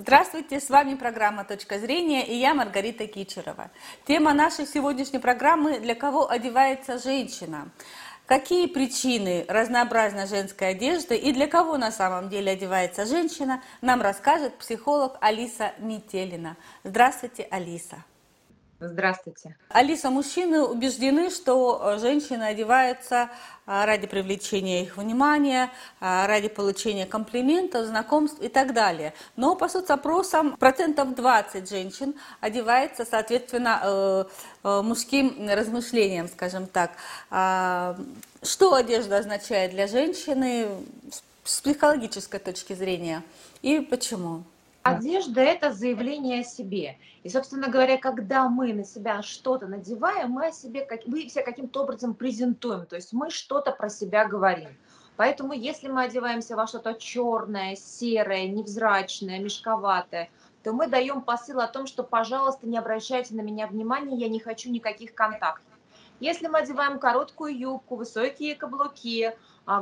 Здравствуйте, с вами программа «Точка зрения» и я Маргарита Кичерова. Тема нашей сегодняшней программы «Для кого одевается женщина?». Какие причины разнообразной женской одежды и для кого на самом деле одевается женщина, нам расскажет психолог Алиса Метелина. Здравствуйте, Алиса. Здравствуйте. Алиса, мужчины убеждены, что э, женщины одеваются а, ради привлечения их внимания, а, ради получения комплиментов, знакомств и так далее. Но по соцопросам процентов 20 женщин одевается, соответственно, э, э, мужским размышлениям, скажем так. А, что одежда означает для женщины с психологической точки зрения и почему? Одежда – это заявление о себе. И, собственно говоря, когда мы на себя что-то надеваем, мы о себе, как, мы все каким-то образом презентуем, то есть мы что-то про себя говорим. Поэтому если мы одеваемся во что-то черное, серое, невзрачное, мешковатое, то мы даем посыл о том, что, пожалуйста, не обращайте на меня внимания, я не хочу никаких контактов. Если мы одеваем короткую юбку, высокие каблуки,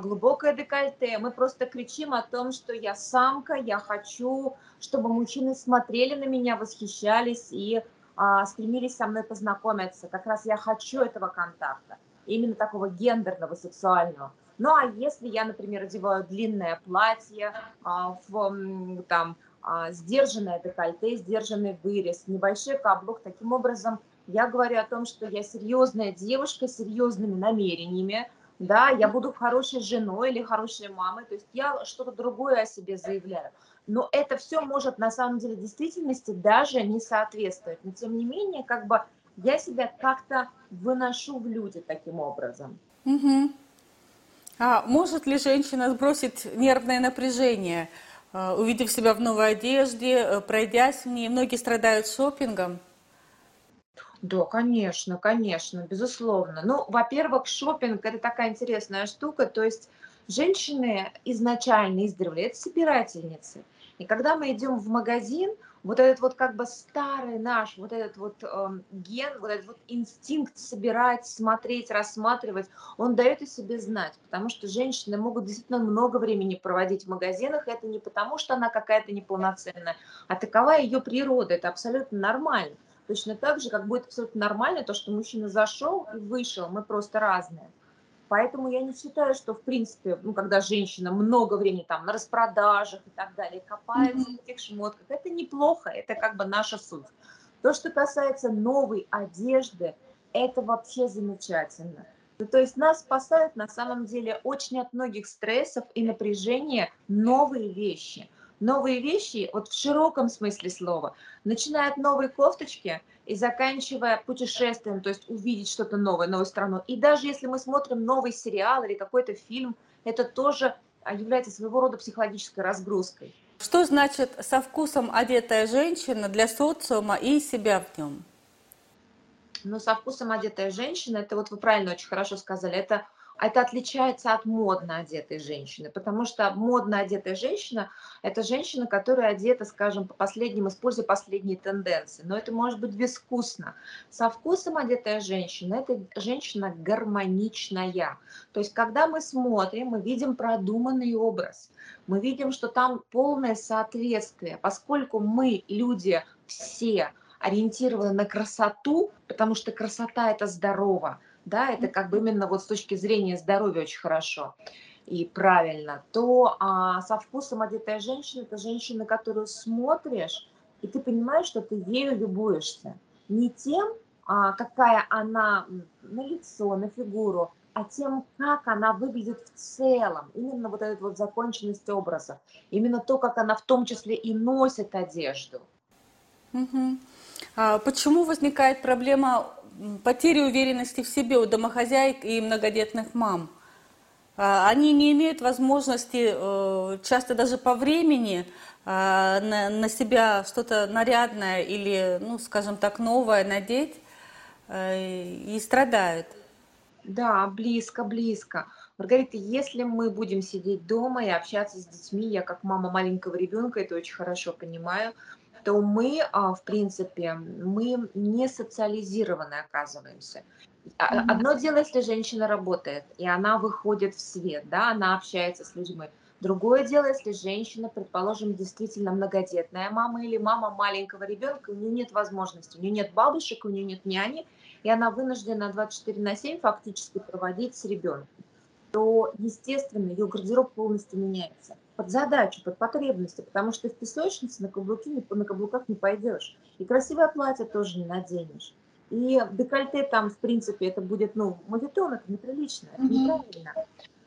глубокое декольте, мы просто кричим о том, что я самка, я хочу, чтобы мужчины смотрели на меня, восхищались и а, стремились со мной познакомиться. Как раз я хочу этого контакта, именно такого гендерного, сексуального. Ну а если я, например, одеваю длинное платье, а, в, там, а, сдержанное декольте, сдержанный вырез, небольшой каблук, таким образом я говорю о том, что я серьезная девушка с серьезными намерениями, да, я буду хорошей женой или хорошей мамой, то есть я что-то другое о себе заявляю. Но это все может на самом деле действительности даже не соответствовать. Но тем не менее, как бы я себя как-то выношу в люди таким образом. Угу. А может ли женщина сбросить нервное напряжение, э, увидев себя в новой одежде, э, пройдясь в ней? Многие страдают шопингом. Да, конечно, конечно, безусловно. Ну, во-первых, шопинг это такая интересная штука, то есть женщины изначально издревле это собирательницы. И когда мы идем в магазин, вот этот вот как бы старый наш, вот этот вот э, ген, вот этот вот инстинкт собирать, смотреть, рассматривать, он дает о себе знать, потому что женщины могут действительно много времени проводить в магазинах, это не потому, что она какая-то неполноценная, а такова ее природа, это абсолютно нормально. Точно так же, как будет абсолютно нормально то, что мужчина зашел и вышел, мы просто разные. Поэтому я не считаю, что, в принципе, ну, когда женщина много времени там на распродажах и так далее, копается mm-hmm. в этих шмотках, это неплохо, это как бы наша суть. То, что касается новой одежды, это вообще замечательно. Ну, то есть нас спасают на самом деле очень от многих стрессов и напряжения новые вещи – новые вещи, вот в широком смысле слова, начиная от новой кофточки и заканчивая путешествием, то есть увидеть что-то новое, новую страну. И даже если мы смотрим новый сериал или какой-то фильм, это тоже а, является своего рода психологической разгрузкой. Что значит со вкусом одетая женщина для социума и себя в нем? Ну, со вкусом одетая женщина, это вот вы правильно очень хорошо сказали, это это отличается от модно одетой женщины, потому что модно одетая женщина – это женщина, которая одета, скажем, по последним, используя последние тенденции, но это может быть безвкусно. Со вкусом одетая женщина – это женщина гармоничная. То есть, когда мы смотрим, мы видим продуманный образ, мы видим, что там полное соответствие, поскольку мы, люди, все ориентированы на красоту, потому что красота – это здорово, да, это как бы именно вот с точки зрения здоровья очень хорошо и правильно, то а, со вкусом одетая женщина – это женщина, которую смотришь, и ты понимаешь, что ты ею любуешься. Не тем, а, какая она на лицо, на фигуру, а тем, как она выглядит в целом. Именно вот эта вот законченность образа. Именно то, как она в том числе и носит одежду. Угу. А почему возникает проблема потери уверенности в себе у домохозяек и многодетных мам. А, они не имеют возможности э, часто даже по времени а, на, на себя что-то нарядное или, ну, скажем так, новое надеть э, и страдают. Да, близко, близко. Маргарита, если мы будем сидеть дома и общаться с детьми, я как мама маленького ребенка это очень хорошо понимаю, то мы, а, в принципе, мы не социализированы оказываемся. Одно дело, если женщина работает, и она выходит в свет, да, она общается с людьми. Другое дело, если женщина, предположим, действительно многодетная мама или мама маленького ребенка, у нее нет возможности, у нее нет бабушек, у нее нет няни, и она вынуждена 24 на 7 фактически проводить с ребенком, то, естественно, ее гардероб полностью меняется под задачу, под потребности, потому что в песочнице на, каблуки, на каблуках не пойдешь. И красивое платье тоже не наденешь. И декольте там, в принципе, это будет, ну, мавитон, это неприлично, это неправильно.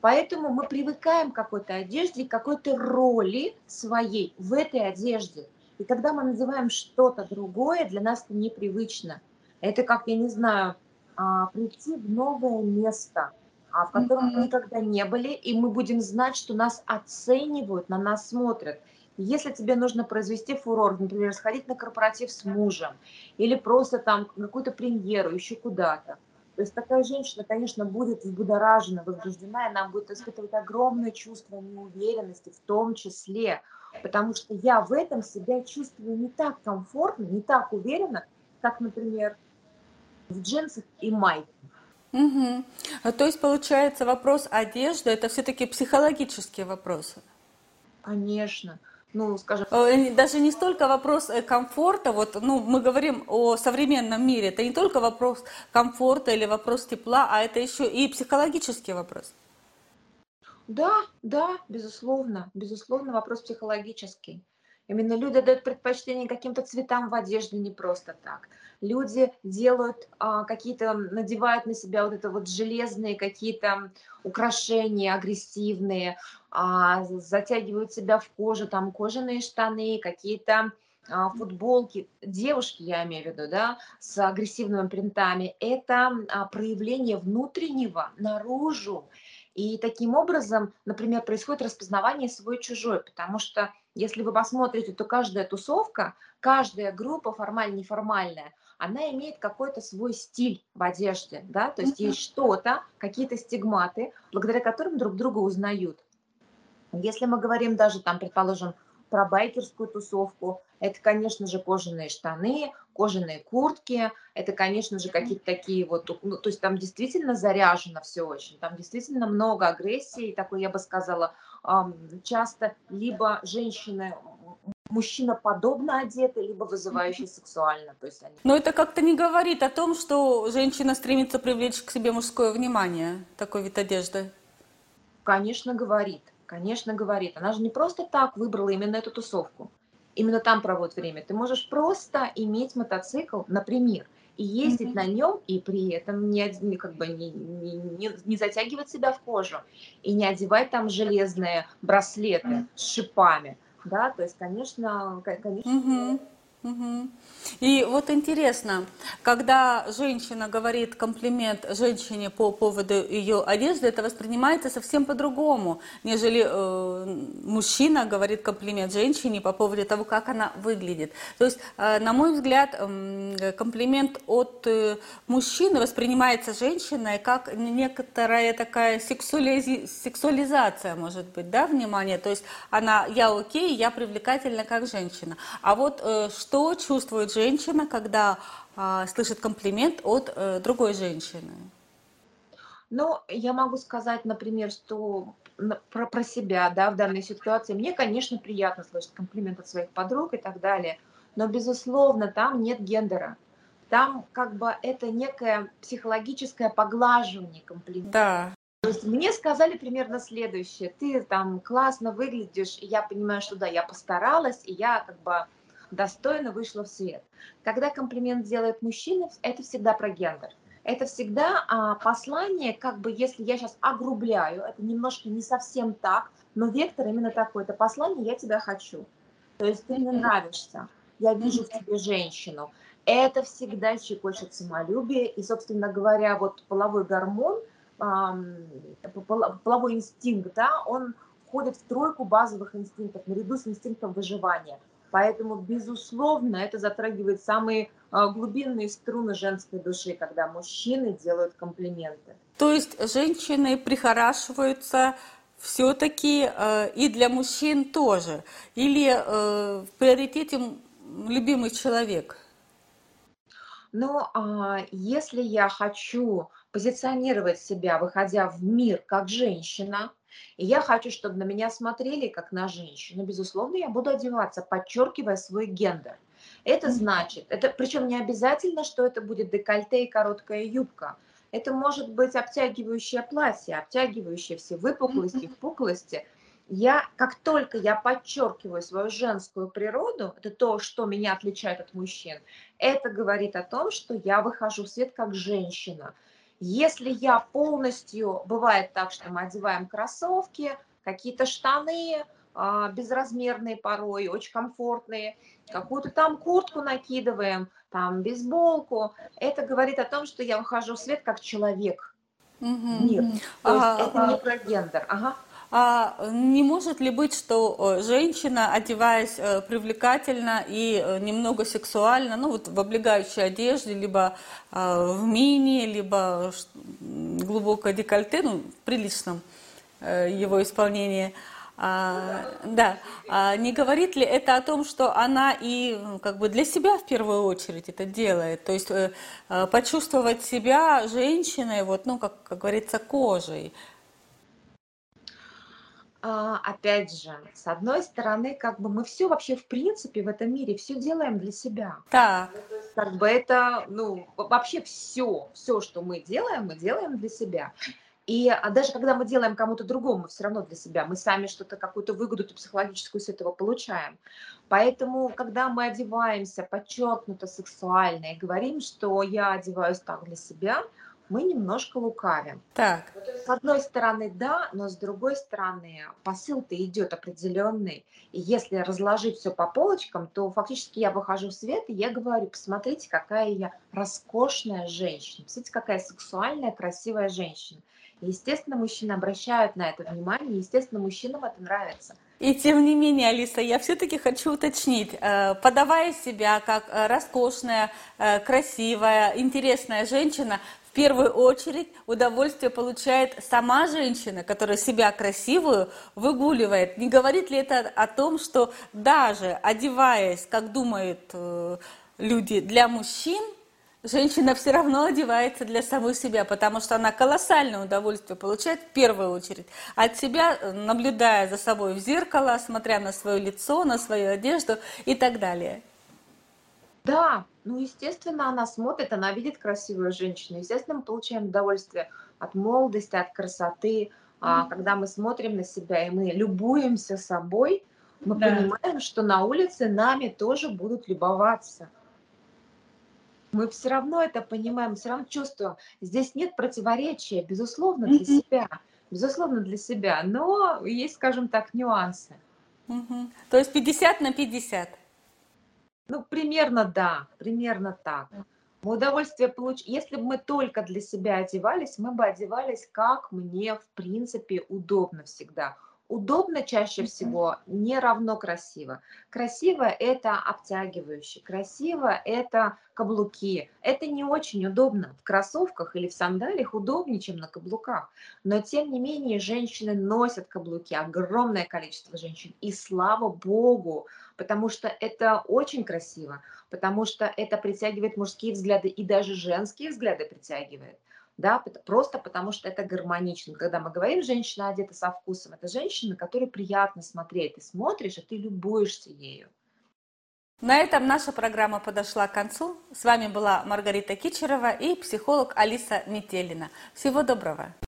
Поэтому мы привыкаем к какой-то одежде, к какой-то роли своей в этой одежде. И когда мы называем что-то другое, для нас это непривычно. Это как, я не знаю, а, прийти в новое место, а, в котором мы никогда не были, и мы будем знать, что нас оценивают, на нас смотрят. Если тебе нужно произвести фурор, например, сходить на корпоратив с мужем, или просто там какую-то премьеру, еще куда-то, то есть такая женщина, конечно, будет взбудоражена, возбуждена, и она будет испытывать огромное чувство неуверенности в том числе, потому что я в этом себя чувствую не так комфортно, не так уверенно, как, например, в джинсах и майке. Угу. То есть, получается, вопрос одежды – это все-таки психологические вопросы? Конечно ну, скажем... Э, даже не столько вопрос э, комфорта, вот, ну, мы говорим о современном мире, это не только вопрос комфорта или вопрос тепла, а это еще и психологический вопрос. Да, да, безусловно, безусловно, вопрос психологический. Именно люди дают предпочтение каким-то цветам в одежде не просто так. Люди делают а, какие-то, надевают на себя вот это вот железные какие-то украшения агрессивные, а, затягивают себя в кожу, там кожаные штаны, какие-то а, футболки, девушки, я имею в виду, да, с агрессивными принтами, это а, проявление внутреннего наружу. И таким образом, например, происходит распознавание свой-чужой, потому что если вы посмотрите, то каждая тусовка, каждая группа, формально-неформальная, она имеет какой-то свой стиль в одежде, да, то есть есть что-то, какие-то стигматы, благодаря которым друг друга узнают. Если мы говорим даже там, предположим, про байкерскую тусовку, это, конечно же, кожаные штаны, кожаные куртки, это, конечно же, какие-то такие вот, ну, то есть там действительно заряжено все очень, там действительно много агрессии, такой, я бы сказала, часто либо женщины мужчина подобно одеты, либо вызывающие сексуально. То есть они... Но это как-то не говорит о том, что женщина стремится привлечь к себе мужское внимание, такой вид одежды. Конечно, говорит. Конечно, говорит. Она же не просто так выбрала именно эту тусовку. Именно там проводит время. Ты можешь просто иметь мотоцикл, например, и ездить mm-hmm. на нем, и при этом не, как бы не, не, не затягивать себя в кожу, и не одевать там железные браслеты mm-hmm. с шипами. Да, то есть, конечно, конечно, mm-hmm. И вот интересно, когда женщина говорит комплимент женщине по поводу ее одежды, это воспринимается совсем по-другому, нежели э, мужчина говорит комплимент женщине по поводу того, как она выглядит. То есть, э, на мой взгляд, э, комплимент от э, мужчины воспринимается женщиной как некоторая такая сексуализи- сексуализация, может быть, да, внимание. То есть она, я окей, я привлекательна как женщина. А вот э, чувствует женщина, когда а, слышит комплимент от э, другой женщины? Ну, я могу сказать, например, что про, про себя, да, в данной ситуации. Мне, конечно, приятно слышать комплимент от своих подруг и так далее, но, безусловно, там нет гендера. Там как бы это некое психологическое поглаживание комплимента. Да. То есть мне сказали примерно следующее. Ты там классно выглядишь, и я понимаю, что да, я постаралась, и я как бы достойно вышла в свет. Когда комплимент делает мужчина, это всегда про гендер. Это всегда а, послание, как бы, если я сейчас огрубляю, это немножко не совсем так, но вектор именно такой, это послание «я тебя хочу». То есть ты мне нравишься, я вижу в тебе женщину. Это всегда щекочет самолюбие, и, собственно говоря, вот половой гормон, половой инстинкт, да, он входит в тройку базовых инстинктов наряду с инстинктом выживания. Поэтому, безусловно, это затрагивает самые а, глубинные струны женской души, когда мужчины делают комплименты. То есть женщины прихорашиваются все-таки э, и для мужчин тоже? Или э, в приоритете любимый человек? Ну, а, если я хочу позиционировать себя, выходя в мир как женщина, и я хочу, чтобы на меня смотрели как на женщину, безусловно, я буду одеваться, подчеркивая свой гендер. Это значит, это причем не обязательно, что это будет декольте и короткая юбка. Это может быть обтягивающее платье, обтягивающее все выпуклости, впуклости. Я, как только я подчеркиваю свою женскую природу, это то, что меня отличает от мужчин, это говорит о том, что я выхожу в свет как женщина. Если я полностью, бывает так, что мы одеваем кроссовки, какие-то штаны, а, безразмерные порой, очень комфортные, какую-то там куртку накидываем, там бейсболку. Это говорит о том, что я выхожу в свет как человек. Угу. Мир. То есть а, это не про гендер. Ага. А не может ли быть, что э, женщина, одеваясь э, привлекательно и э, немного сексуально, ну вот в облегающей одежде, либо в мини, либо глубокое декольте, ну, в приличном его исполнении, а, да, а не говорит ли это о том, что она и как бы для себя в первую очередь это делает, то есть э, почувствовать себя женщиной, вот, ну, как, как говорится, кожей, а, опять же, с одной стороны, как бы мы все вообще в принципе в этом мире все делаем для себя. Так. Как бы это, ну, вообще все, все, что мы делаем, мы делаем для себя. И а даже когда мы делаем кому-то другому, все равно для себя, мы сами что-то, какую-то выгоду психологическую с этого получаем. Поэтому, когда мы одеваемся подчеркнуто сексуально и говорим, что я одеваюсь так для себя, мы немножко лукавим. Так. С одной стороны, да, но с другой стороны, посыл-то идет определенный. И если разложить все по полочкам, то фактически я выхожу в свет, и я говорю, посмотрите, какая я роскошная женщина, посмотрите, какая сексуальная, красивая женщина. И, естественно, мужчины обращают на это внимание, и, естественно, мужчинам это нравится. И тем не менее, Алиса, я все-таки хочу уточнить, э, подавая себя как э, роскошная, э, красивая, интересная женщина, первую очередь удовольствие получает сама женщина, которая себя красивую выгуливает. Не говорит ли это о том, что даже одеваясь, как думают э, люди, для мужчин, женщина все равно одевается для самой себя, потому что она колоссальное удовольствие получает в первую очередь от себя, наблюдая за собой в зеркало, смотря на свое лицо, на свою одежду и так далее. Да, ну, естественно, она смотрит, она видит красивую женщину. Естественно, мы получаем удовольствие от молодости, от красоты. А когда мы смотрим на себя и мы любуемся собой, мы да. понимаем, что на улице нами тоже будут любоваться. Мы все равно это понимаем, все равно чувствуем. Здесь нет противоречия, безусловно, для mm-hmm. себя. Безусловно, для себя. Но есть, скажем так, нюансы. Mm-hmm. То есть 50 на 50. Ну, примерно да, примерно так. Мы удовольствие получим. Если бы мы только для себя одевались, мы бы одевались, как мне, в принципе, удобно всегда. Удобно чаще всего не равно красиво. Красиво – это обтягивающе, красиво – это каблуки. Это не очень удобно. В кроссовках или в сандалиях удобнее, чем на каблуках. Но, тем не менее, женщины носят каблуки, огромное количество женщин. И слава богу, потому что это очень красиво, потому что это притягивает мужские взгляды и даже женские взгляды притягивает да, просто потому что это гармонично. Когда мы говорим «женщина одета со вкусом», это женщина, которой приятно смотреть. Ты смотришь, и ты любуешься ею. На этом наша программа подошла к концу. С вами была Маргарита Кичерова и психолог Алиса Метелина. Всего доброго!